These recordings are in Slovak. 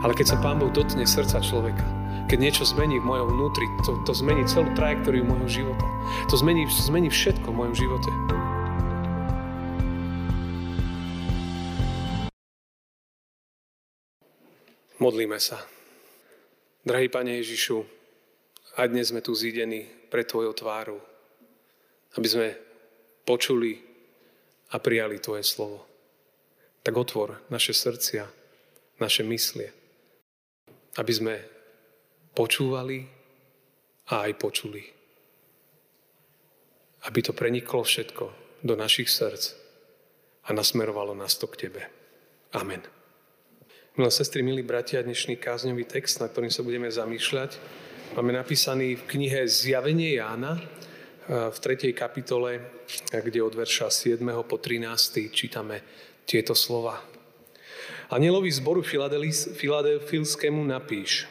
Ale keď sa Pán Boh dotkne srdca človeka, keď niečo zmení v mojom vnútri, to, to zmení celú trajektóriu môjho života. To zmení, zmení všetko v mojom živote. Modlíme sa. Drahý Pane Ježišu, aj dnes sme tu zídení pre Tvojou tváru, aby sme počuli a prijali Tvoje slovo. Tak otvor naše srdcia, naše myslie, aby sme počúvali a aj počuli. Aby to preniklo všetko do našich srdc a nasmerovalo nás to k Tebe. Amen. Milé sestry, milí bratia, dnešný kázňový text, na ktorým sa budeme zamýšľať, máme napísaný v knihe Zjavenie Jána v 3. kapitole, kde od verša 7. po 13. čítame tieto slova. Anielovi zboru filadelfilskému napíš.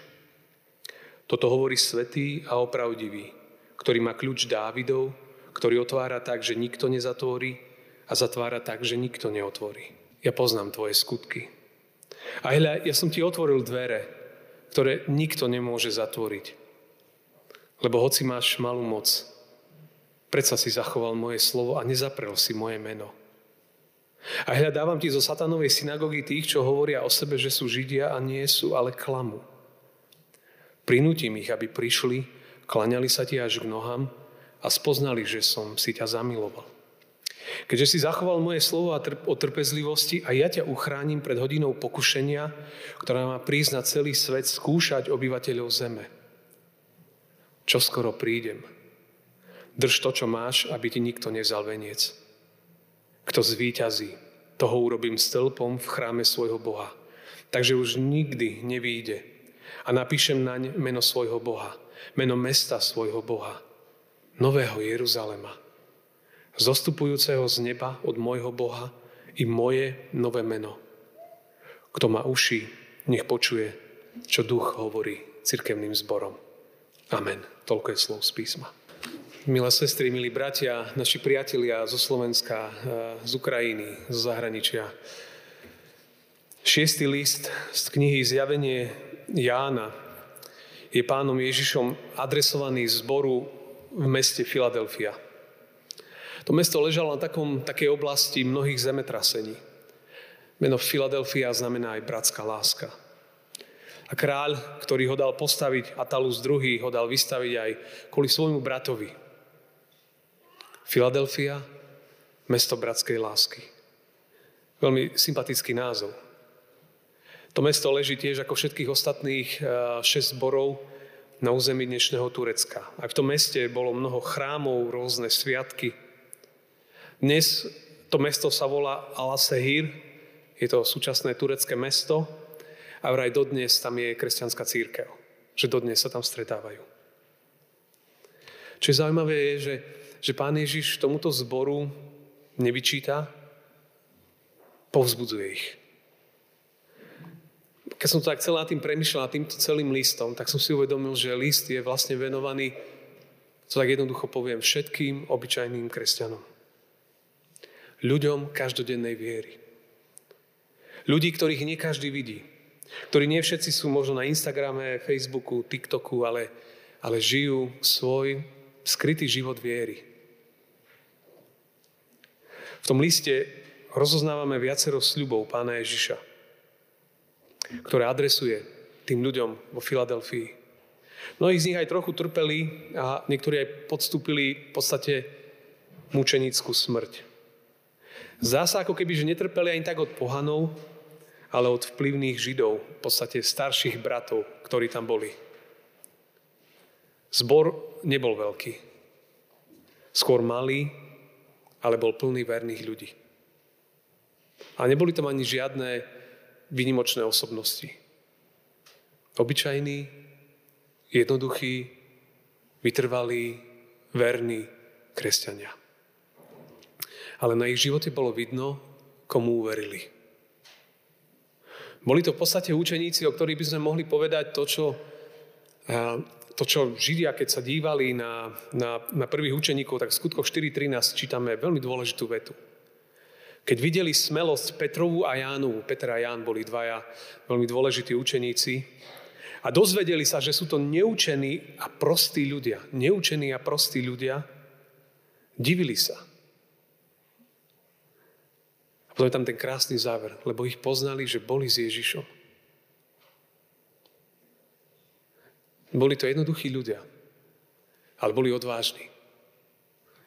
Toto hovorí svetý a opravdivý, ktorý má kľúč Dávidov, ktorý otvára tak, že nikto nezatvorí a zatvára tak, že nikto neotvorí. Ja poznám tvoje skutky. A hľa, ja som ti otvoril dvere, ktoré nikto nemôže zatvoriť. Lebo hoci máš malú moc, predsa si zachoval moje slovo a nezaprel si moje meno. A hľa dávam ti zo satanovej synagógy tých, čo hovoria o sebe, že sú Židia a nie sú, ale klamu. Prinútim ich, aby prišli, klaňali sa ti až k nohám a spoznali, že som si ťa zamiloval. Keďže si zachoval moje slovo o trpezlivosti a ja ťa uchránim pred hodinou pokušenia, ktorá má prísť na celý svet skúšať obyvateľov zeme. Čo skoro prídem. Drž to, čo máš, aby ti nikto nevzal veniec. Kto zvíťazí, toho urobím stĺpom v chráme svojho Boha. Takže už nikdy nevýjde. A napíšem naň meno svojho Boha, meno mesta svojho Boha, Nového Jeruzalema, zostupujúceho z neba od môjho Boha i moje nové meno. Kto má uši, nech počuje, čo duch hovorí cirkevným zborom. Amen. Toľko je slov z písma. Milé sestry, milí bratia, naši priatelia zo Slovenska, eh, z Ukrajiny, z zahraničia. Šiestý list z knihy Zjavenie Jána je pánom Ježišom adresovaný zboru v meste Filadelfia. To mesto ležalo na takom, takej oblasti mnohých zemetrasení. Meno Filadelfia znamená aj bratská láska. A kráľ, ktorý ho dal postaviť, Atalus II, ho dal vystaviť aj kvôli svojmu bratovi, Filadelfia, mesto bratskej lásky. Veľmi sympatický názov. To mesto leží tiež ako všetkých ostatných eh, šesť zborov na území dnešného Turecka. Aj v tom meste bolo mnoho chrámov, rôzne sviatky. Dnes to mesto sa volá Alasehir, je to súčasné turecké mesto a vraj dodnes tam je kresťanská církev, že dodnes sa tam stretávajú. Čo je zaujímavé je, že že pán Ježiš tomuto zboru nevyčíta, povzbudzuje ich. Keď som to tak celá tým premyšľal týmto celým listom, tak som si uvedomil, že list je vlastne venovaný, to tak jednoducho poviem, všetkým obyčajným kresťanom. Ľuďom každodennej viery. Ľudí, ktorých nie každý vidí. Ktorí nie všetci sú možno na Instagrame, Facebooku, TikToku, ale, ale žijú svoj skrytý život viery. V tom liste rozoznávame viacero sľubov pána Ježiša, ktoré adresuje tým ľuďom vo Filadelfii. Mnohí z nich aj trochu trpeli a niektorí aj podstúpili v podstate mučenickú smrť. Zdá sa ako keby, že netrpeli ani tak od pohanov, ale od vplyvných židov, v podstate starších bratov, ktorí tam boli. Zbor nebol veľký. Skôr malý ale bol plný verných ľudí. A neboli tam ani žiadne vynimočné osobnosti. Obyčajní, jednoduchí, vytrvalí, verní kresťania. Ale na ich živote bolo vidno, komu uverili. Boli to v podstate učeníci, o ktorých by sme mohli povedať to, čo to, čo Židia, keď sa dívali na, na, na prvých učeníkov, tak v skutkoch 4.13 čítame veľmi dôležitú vetu. Keď videli smelosť Petrovu a Jánovu, Petra a Ján boli dvaja veľmi dôležití učeníci, a dozvedeli sa, že sú to neučení a prostí ľudia. Neučení a prostí ľudia divili sa. A potom je tam ten krásny záver, lebo ich poznali, že boli s Ježišom. Boli to jednoduchí ľudia, ale boli odvážni.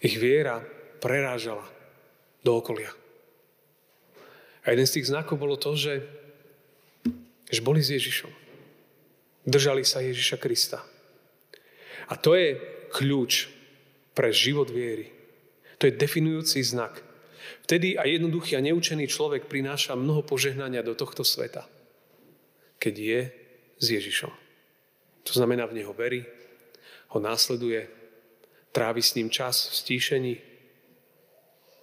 Ich viera prerážala do okolia. A jeden z tých znakov bolo to, že, že boli s Ježišom. Držali sa Ježiša Krista. A to je kľúč pre život viery. To je definujúci znak. Vtedy aj jednoduchý a neučený človek prináša mnoho požehnania do tohto sveta. Keď je s Ježišom. To znamená, v Neho verí, ho následuje, trávi s ním čas v stíšení,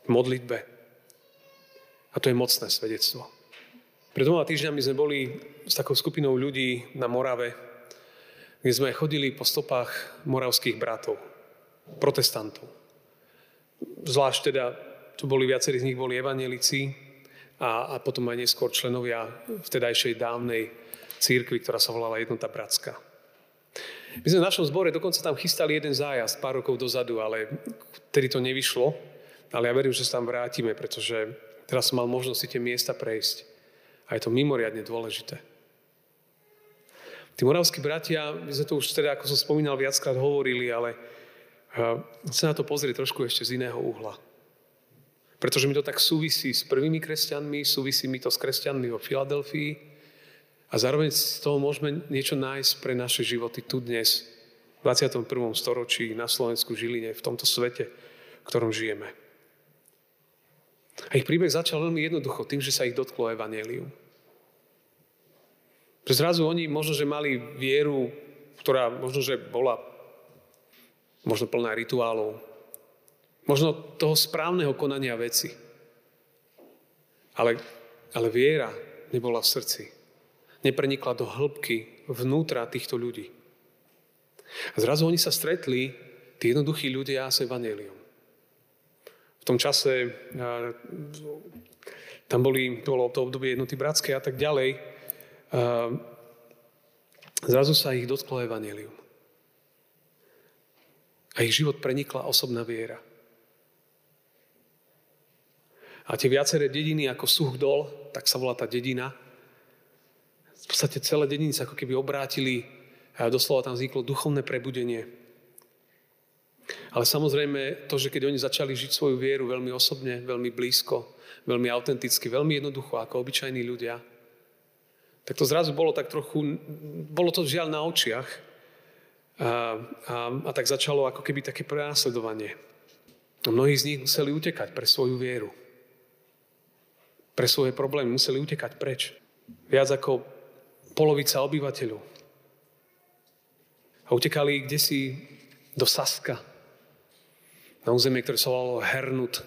v modlitbe. A to je mocné svedectvo. Pred dvoma týždňami sme boli s takou skupinou ľudí na Morave, kde sme chodili po stopách moravských bratov, protestantov. Zvlášť teda, tu boli viacerí z nich boli evanelici a, a potom aj neskôr členovia vtedajšej dávnej církvy, ktorá sa volala Jednota Bratská. My sme v našom zbore dokonca tam chystali jeden zájazd pár rokov dozadu, ale tedy to nevyšlo. Ale ja verím, že sa tam vrátime, pretože teraz som mal možnosť si tie miesta prejsť. A je to mimoriadne dôležité. Tí moravskí bratia, my sme to už teda, ako som spomínal, viackrát hovorili, ale sa na to pozrieť trošku ešte z iného uhla. Pretože mi to tak súvisí s prvými kresťanmi, súvisí mi to s kresťanmi vo Filadelfii, a zároveň z toho môžeme niečo nájsť pre naše životy tu dnes, v 21. storočí na Slovensku, Žiline, v tomto svete, v ktorom žijeme. A ich príbeh začal veľmi jednoducho, tým, že sa ich dotklo evanelium. Že zrazu oni možno, že mali vieru, ktorá možno, že bola možno plná rituálov, možno toho správneho konania veci. Ale, ale viera nebola v srdci neprenikla do hĺbky vnútra týchto ľudí. A zrazu oni sa stretli, tí jednoduchí ľudia, s Evangelium. V tom čase tam boli, bolo to obdobie jednoty bratskej a tak ďalej. Zrazu sa ich dotklo Evangelium. A ich život prenikla osobná viera. A tie viaceré dediny ako Suchdol, tak sa volá tá dedina, podstate celé dediny ako keby obrátili a doslova tam vzniklo duchovné prebudenie. Ale samozrejme to, že keď oni začali žiť svoju vieru veľmi osobne, veľmi blízko, veľmi autenticky, veľmi jednoducho, ako obyčajní ľudia, tak to zrazu bolo tak trochu, bolo to žiaľ na očiach a, a, a tak začalo ako keby také prenásledovanie. A mnohí z nich museli utekať pre svoju vieru. Pre svoje problémy museli utekať preč. Viac ako polovica obyvateľov. A utekali kde si do Saska, na územie, ktoré sa volalo Hernut,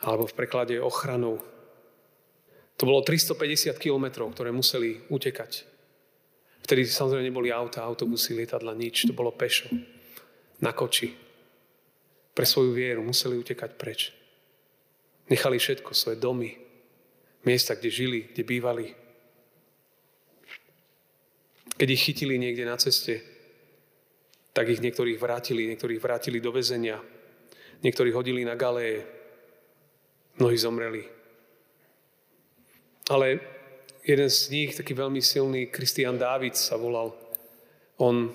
alebo v preklade ochranou. To bolo 350 kilometrov, ktoré museli utekať. Vtedy samozrejme neboli auta, autobusy, lietadla, nič. To bolo pešo, na koči. Pre svoju vieru museli utekať preč. Nechali všetko, svoje domy, miesta, kde žili, kde bývali, keď ich chytili niekde na ceste, tak ich niektorých vrátili, niektorých vrátili do väzenia, niektorí hodili na galéje, mnohí zomreli. Ale jeden z nich, taký veľmi silný, Kristian Dávid sa volal, on,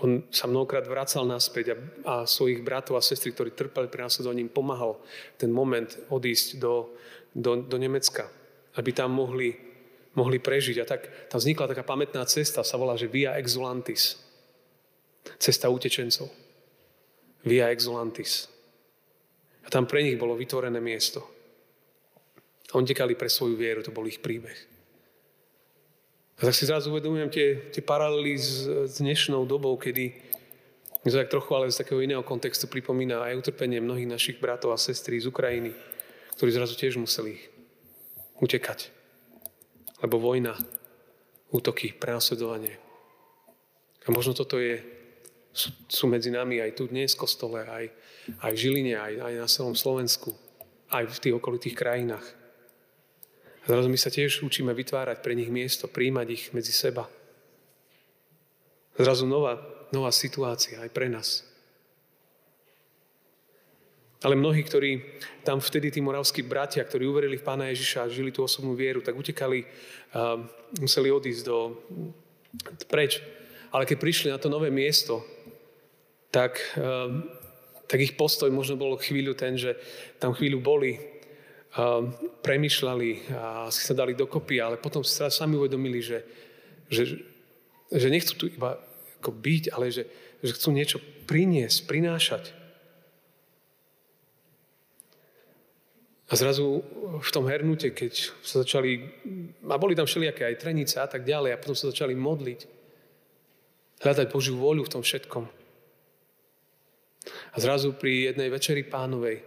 on sa mnohokrát vracal naspäť a, a svojich bratov a sestry, ktorí trpeli pre následovaním, pomáhal ten moment odísť do, do, do Nemecka, aby tam mohli mohli prežiť. A tak tam vznikla taká pamätná cesta, sa volá, že Via Exulantis. Cesta utečencov. Via Exulantis. A tam pre nich bolo vytvorené miesto. A oni tekali pre svoju vieru, to bol ich príbeh. A tak si zrazu uvedomujem tie, tie paralely s, dnešnou dobou, kedy mi tak trochu, ale z takého iného kontextu pripomína aj utrpenie mnohých našich bratov a sestry z Ukrajiny, ktorí zrazu tiež museli utekať. Lebo vojna, útoky, prenasledovanie. A možno toto je, sú, medzi nami aj tu dnes v kostole, aj, aj v Žiline, aj, aj na celom Slovensku. aj v tých okolitých krajinách. A zrazu my sa tiež učíme vytvárať pre nich miesto, príjmať ich medzi seba. Zrazu nová, nová situácia aj pre nás. Ale mnohí, ktorí tam vtedy, tí moravskí bratia, ktorí uverili v Pána Ježiša a žili tú osobnú vieru, tak utekali, a museli odísť do, preč. Ale keď prišli na to nové miesto, tak, tak ich postoj možno bol chvíľu ten, že tam chvíľu boli, premyšľali a si sa dali dokopy, ale potom sa sami uvedomili, že, že, že nechcú tu iba ako byť, ale že, že chcú niečo priniesť, prinášať. A zrazu v tom hernute, keď sa začali, a boli tam všelijaké aj trenice a tak ďalej, a potom sa začali modliť, hľadať Božiu vôľu v tom všetkom. A zrazu pri jednej večeri pánovej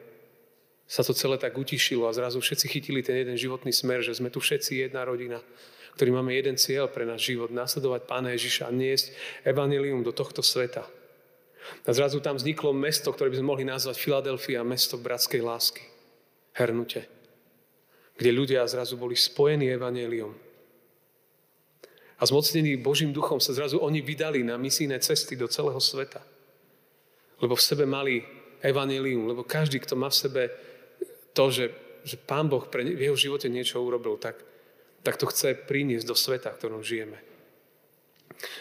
sa to celé tak utišilo a zrazu všetci chytili ten jeden životný smer, že sme tu všetci jedna rodina, ktorí máme jeden cieľ pre náš život, nasledovať Pána Ježiša a niesť evanilium do tohto sveta. A zrazu tam vzniklo mesto, ktoré by sme mohli nazvať Filadelfia, mesto bratskej lásky hernute, kde ľudia zrazu boli spojení evaneliom. A zmocnení Božím duchom sa zrazu oni vydali na misijné cesty do celého sveta. Lebo v sebe mali evanelium, lebo každý, kto má v sebe to, že, že Pán Boh pre, v jeho živote niečo urobil, tak, tak to chce priniesť do sveta, v ktorom žijeme.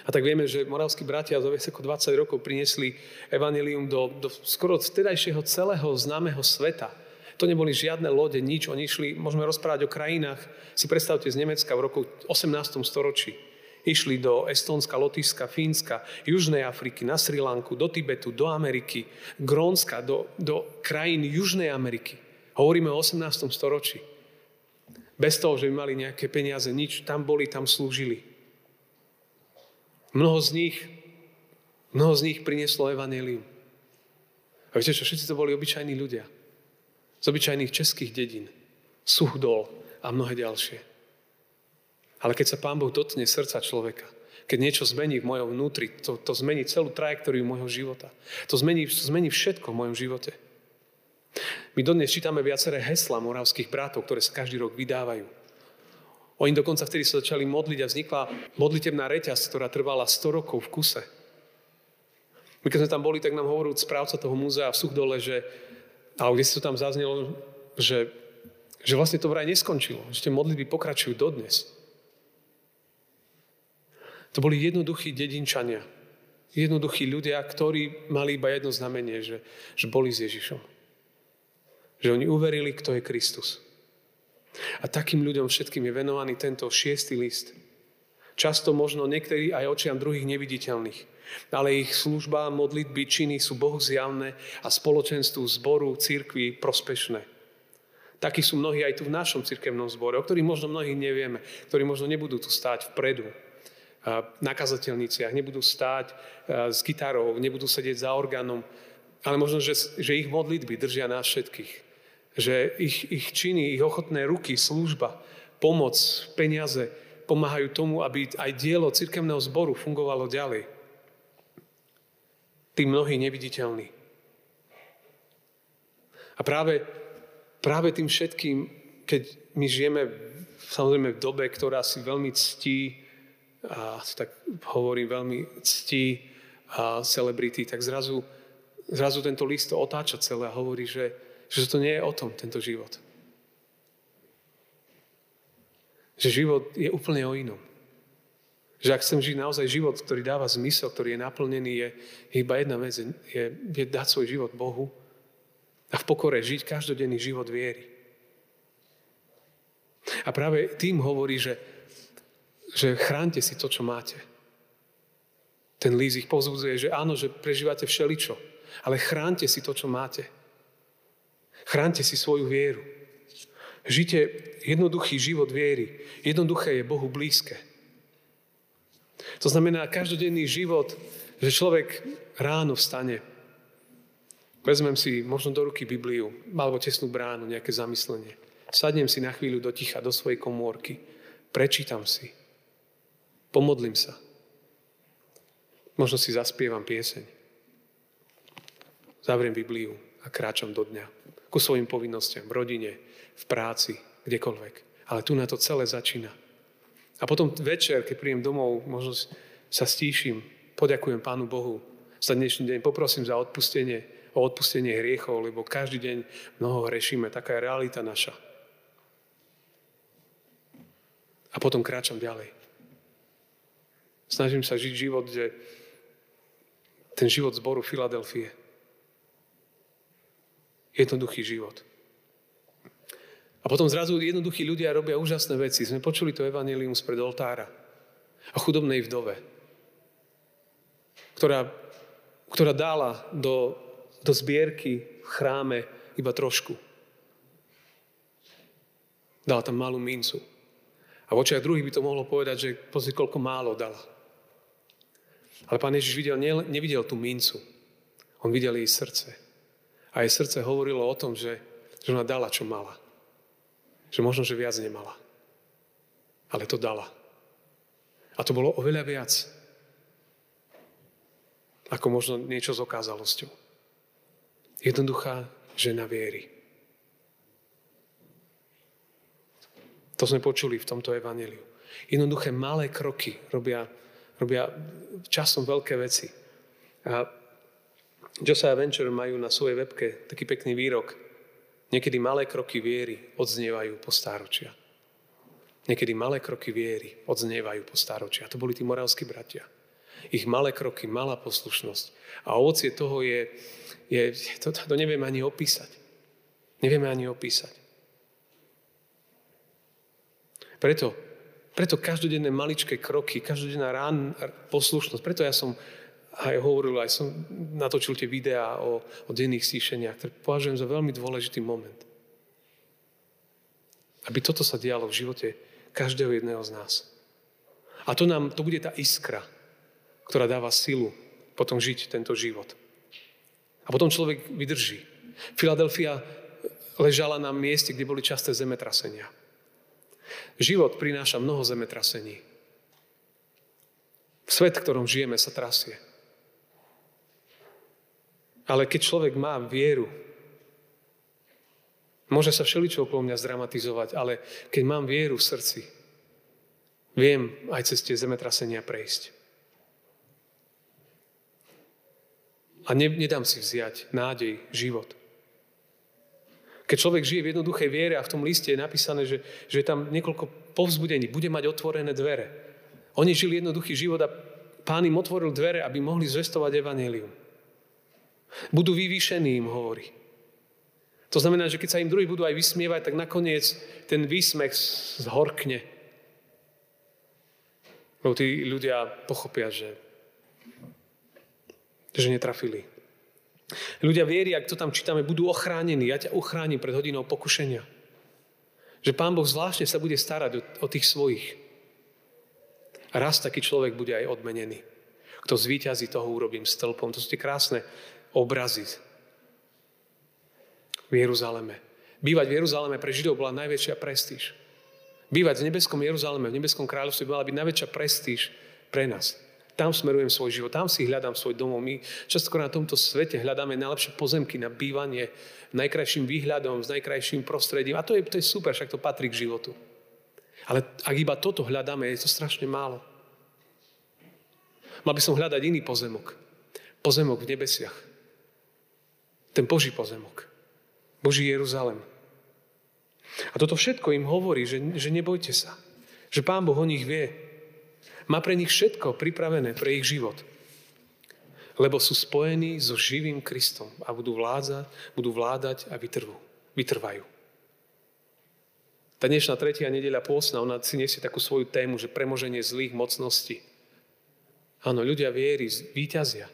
A tak vieme, že moravskí bratia za viac ako 20 rokov priniesli evanelium do, do skoro vtedajšieho celého známeho sveta. To neboli žiadne lode, nič. Oni išli, môžeme rozprávať o krajinách, si predstavte z Nemecka v roku 18. storočí. Išli do Estónska, Lotyšska, Fínska, Južnej Afriky, na Sri Lanku, do Tibetu, do Ameriky, Grónska, do, do krajín Južnej Ameriky. Hovoríme o 18. storočí. Bez toho, že by mali nejaké peniaze, nič. Tam boli, tam slúžili. Mnoho z nich, mnoho z nich prinieslo evanelium. A viete čo, všetci to boli obyčajní ľudia z obyčajných českých dedín, Suchdol a mnohé ďalšie. Ale keď sa Pán Boh dotkne srdca človeka, keď niečo zmení v mojom vnútri, to, to zmení celú trajektóriu môjho života. To zmení, to zmení všetko v mojom živote. My dodnes čítame viaceré hesla moravských bratov, ktoré sa každý rok vydávajú. Oni dokonca vtedy sa začali modliť a vznikla modlitebná reťaz, ktorá trvala 100 rokov v kuse. My keď sme tam boli, tak nám hovoril správca toho múzea v Suchdole, že ale kde si to tam zaznelo, že, že vlastne to vraj neskončilo. Že tie modlitby pokračujú dodnes. To boli jednoduchí dedinčania. Jednoduchí ľudia, ktorí mali iba jedno znamenie, že, že boli s Ježišom. Že oni uverili, kto je Kristus. A takým ľuďom všetkým je venovaný tento šiestý list. Často možno niektorí aj očiam druhých neviditeľných. Ale ich služba, modlitby, činy sú Bohu zjavné a spoločenstvu zboru, církvy prospešné. Takí sú mnohí aj tu v našom cirkevnom zbore, o ktorých možno mnohí nevieme, ktorí možno nebudú tu stáť vpredu na kazateľniciach, nebudú stáť s gitarou, nebudú sedieť za orgánom, ale možno, že, že ich modlitby držia nás všetkých. Že ich, ich činy, ich ochotné ruky, služba, pomoc, peniaze pomáhajú tomu, aby aj dielo cirkevného zboru fungovalo ďalej tí mnohí neviditeľní. A práve, práve tým všetkým, keď my žijeme samozrejme v dobe, ktorá si veľmi ctí, a tak hovorím, veľmi ctí a celebrity, tak zrazu, zrazu tento list otáča celé a hovorí, že, že to nie je o tom, tento život. Že život je úplne o inom. Že ak chcem žiť naozaj život, ktorý dáva zmysel, ktorý je naplnený, je, iba jedna vec, je, je dať svoj život Bohu a v pokore žiť každodenný život viery. A práve tým hovorí, že, že chránte si to, čo máte. Ten líz ich pozbudzuje, že áno, že prežívate všeličo, ale chránte si to, čo máte. Chránte si svoju vieru. Žite jednoduchý život viery. Jednoduché je Bohu blízke. To znamená každodenný život, že človek ráno vstane, vezmem si možno do ruky Bibliu, alebo tesnú bránu, nejaké zamyslenie. Sadnem si na chvíľu do ticha, do svojej komórky, prečítam si, pomodlím sa. Možno si zaspievam pieseň. Zavriem Bibliu a kráčam do dňa. Ku svojim povinnostiam, v rodine, v práci, kdekoľvek. Ale tu na to celé začína. A potom večer, keď príjem domov, možno sa stíšim, poďakujem Pánu Bohu za dnešný deň, poprosím za odpustenie, o odpustenie hriechov, lebo každý deň mnoho hrešíme, taká je realita naša. A potom kráčam ďalej. Snažím sa žiť život, že ten život zboru Filadelfie. Jednoduchý život. A potom zrazu jednoduchí ľudia robia úžasné veci. Sme počuli to evanelium spred oltára o chudobnej vdove, ktorá, ktorá dala do, do zbierky v chráme iba trošku. Dala tam malú mincu. A v očiach druhých by to mohlo povedať, že pozri, koľko málo dala. Ale pán Ježiš videl, nevidel tú mincu. On videl jej srdce. A jej srdce hovorilo o tom, že, že ona dala, čo mala. Že možno, že viac nemala. Ale to dala. A to bolo oveľa viac. Ako možno niečo s okázalosťou. Jednoduchá žena viery. To sme počuli v tomto evaneliu. Jednoduché malé kroky robia, robia časom veľké veci. A Josiah Venture majú na svojej webke taký pekný výrok. Niekedy malé kroky viery odznievajú po stáročia. Niekedy malé kroky viery odznievajú po stáročia. To boli tí morálsky bratia. Ich malé kroky, malá poslušnosť. A ovocie toho je, je to, to nevieme ani opísať. Nevieme ani opísať. Preto, preto každodenné maličké kroky, každodenná rán, poslušnosť, preto ja som aj hovoril, aj som natočil tie videá o, o denných stíšeniach, ktoré považujem za veľmi dôležitý moment. Aby toto sa dialo v živote každého jedného z nás. A to, nám, to bude tá iskra, ktorá dáva silu potom žiť tento život. A potom človek vydrží. Filadelfia ležala na mieste, kde boli časté zemetrasenia. Život prináša mnoho zemetrasení. Svet, v ktorom žijeme, sa trasie. Ale keď človek má vieru, môže sa všeličo okolo mňa zdramatizovať, ale keď mám vieru v srdci, viem aj cez tie zemetrasenia prejsť. A ne, nedám si vziať nádej, život. Keď človek žije v jednoduchej viere a v tom liste je napísané, že, že je tam niekoľko povzbudení, bude mať otvorené dvere. Oni žili jednoduchý život a pán im otvoril dvere, aby mohli zvestovať evanelium. Budú vyvýšení, im hovorí. To znamená, že keď sa im druhí budú aj vysmievať, tak nakoniec ten výsmech zhorkne. Lebo tí ľudia pochopia, že, že netrafili. Ľudia vieria, ak to tam čítame, budú ochránení. Ja ťa ochránim pred hodinou pokušenia. Že Pán Boh zvláštne sa bude starať o, o tých svojich. A raz taký človek bude aj odmenený. Kto zvíťazí, toho urobím stĺpom. To sú tie krásne obrazy v Jeruzaleme. Bývať v Jeruzaleme pre Židov bola najväčšia prestíž. Bývať v nebeskom Jeruzaleme, v nebeskom kráľovstve bola byť najväčšia prestíž pre nás. Tam smerujem svoj život, tam si hľadám svoj domov. My často na tomto svete hľadáme najlepšie pozemky na bývanie, najkrajším výhľadom, s najkrajším prostredím. A to je, to je super, však to patrí k životu. Ale ak iba toto hľadáme, je to strašne málo. Mal by som hľadať iný pozemok. Pozemok v nebesiach. Ten Boží pozemok. Boží Jeruzalem. A toto všetko im hovorí, že, že nebojte sa. Že Pán Boh o nich vie. Má pre nich všetko pripravené pre ich život. Lebo sú spojení so živým Kristom a budú vládzať, budú vládať a vytrvú, vytrvajú. Tá dnešná tretia nedeľa pôsna, ona si nesie takú svoju tému, že premoženie zlých mocností. Áno, ľudia viery víťazia.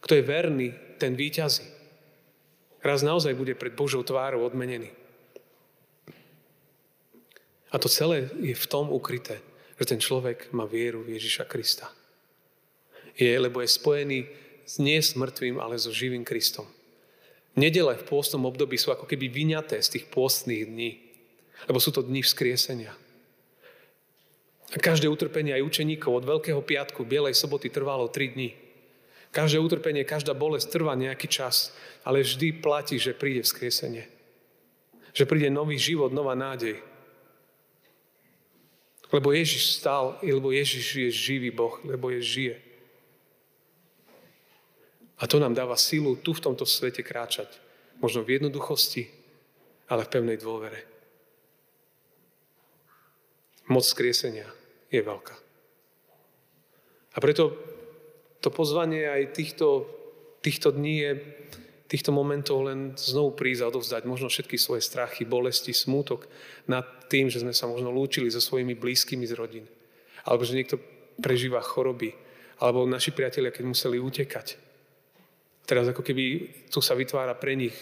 Kto je verný, ten víťazí raz naozaj bude pred Božou tvárou odmenený. A to celé je v tom ukryté, že ten človek má vieru v Ježiša Krista. Je, lebo je spojený nie s mŕtvým, ale so živým Kristom. Nedele v pôstnom období sú ako keby vyňaté z tých pôstnych dní, lebo sú to dni vzkriesenia. A každé utrpenie aj učeníkov od Veľkého piatku, Bielej soboty trvalo 3 dní. Každé utrpenie, každá bolesť trvá nejaký čas, ale vždy platí, že príde vzkriesenie. Že príde nový život, nová nádej. Lebo Ježiš stal, lebo Ježiš je živý Boh, lebo je žije. A to nám dáva silu tu v tomto svete kráčať. Možno v jednoduchosti, ale v pevnej dôvere. Moc skriesenia je veľká. A preto to pozvanie aj týchto, týchto dní je týchto momentov len znovu prísť a odovzdať možno všetky svoje strachy, bolesti, smútok nad tým, že sme sa možno lúčili so svojimi blízkymi z rodín. Alebo že niekto prežíva choroby. Alebo naši priatelia, keď museli utekať. Teraz ako keby tu sa vytvára pre nich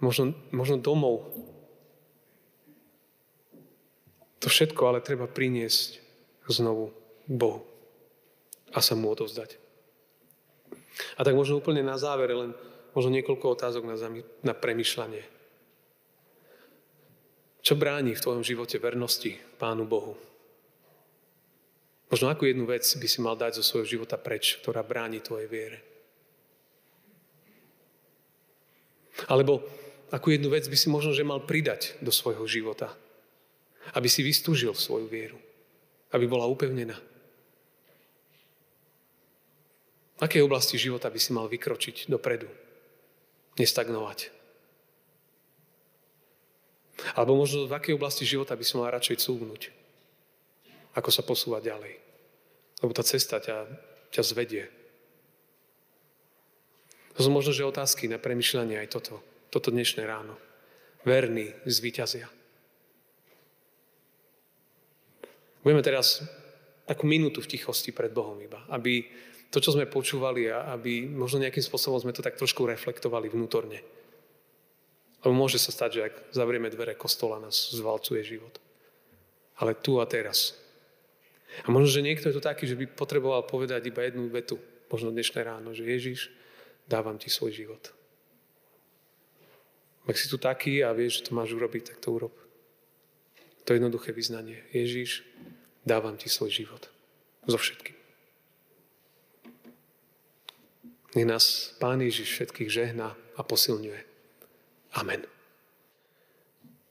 možno, možno domov. To všetko ale treba priniesť znovu Bohu a sa mu odovzdať. A tak možno úplne na záver len možno niekoľko otázok na, zami- na premyšľanie. Čo bráni v tvojom živote vernosti Pánu Bohu? Možno akú jednu vec by si mal dať zo svojho života preč, ktorá bráni tvojej viere? Alebo akú jednu vec by si možno, že mal pridať do svojho života, aby si vystúžil svoju vieru, aby bola upevnená. V akej oblasti života by si mal vykročiť dopredu? Nestagnovať. Alebo možno v akej oblasti života by si mal radšej cúvnuť? Ako sa posúvať ďalej? Lebo tá cesta ťa, ťa zvedie to sú možno, že otázky na premyšľanie aj toto, toto dnešné ráno. Verní zvíťazia. Budeme teraz takú minútu v tichosti pred Bohom iba, aby to, čo sme počúvali aby možno nejakým spôsobom sme to tak trošku reflektovali vnútorne. Lebo môže sa stať, že ak zavrieme dvere kostola, nás zvalcuje život. Ale tu a teraz. A možno, že niekto je to taký, že by potreboval povedať iba jednu vetu, možno dnešné ráno, že Ježiš, dávam ti svoj život. Ak si tu taký a vieš, že to máš urobiť, tak to urob. To je jednoduché vyznanie. Ježíš, dávam ti svoj život. So všetkým. Nech nás Pán Ježiš všetkých žehná a posilňuje. Amen.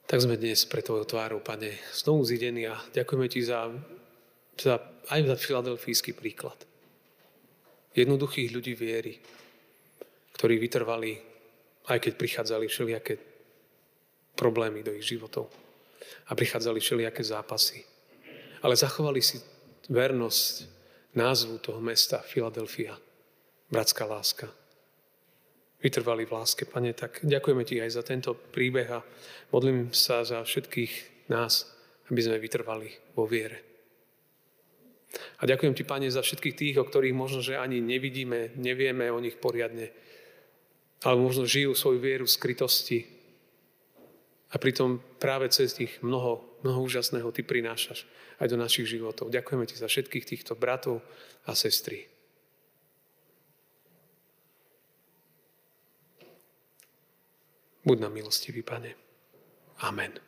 Tak sme dnes pre Tvojou tvárou, Pane, znovu zidení a ďakujeme Ti za, za, aj za filadelfijský príklad. Jednoduchých ľudí viery, ktorí vytrvali, aj keď prichádzali všelijaké problémy do ich životov a prichádzali všelijaké zápasy. Ale zachovali si vernosť názvu toho mesta Filadelfia, bratská láska. Vytrvali v láske, Pane, tak ďakujeme Ti aj za tento príbeh a modlím sa za všetkých nás, aby sme vytrvali vo viere. A ďakujem Ti, Pane, za všetkých tých, o ktorých možno, že ani nevidíme, nevieme o nich poriadne, alebo možno žijú svoju vieru v skrytosti. A pritom práve cez nich mnoho, mnoho úžasného Ty prinášaš aj do našich životov. Ďakujeme Ti za všetkých týchto bratov a sestry. Buď na milostivý, Pane. Amen.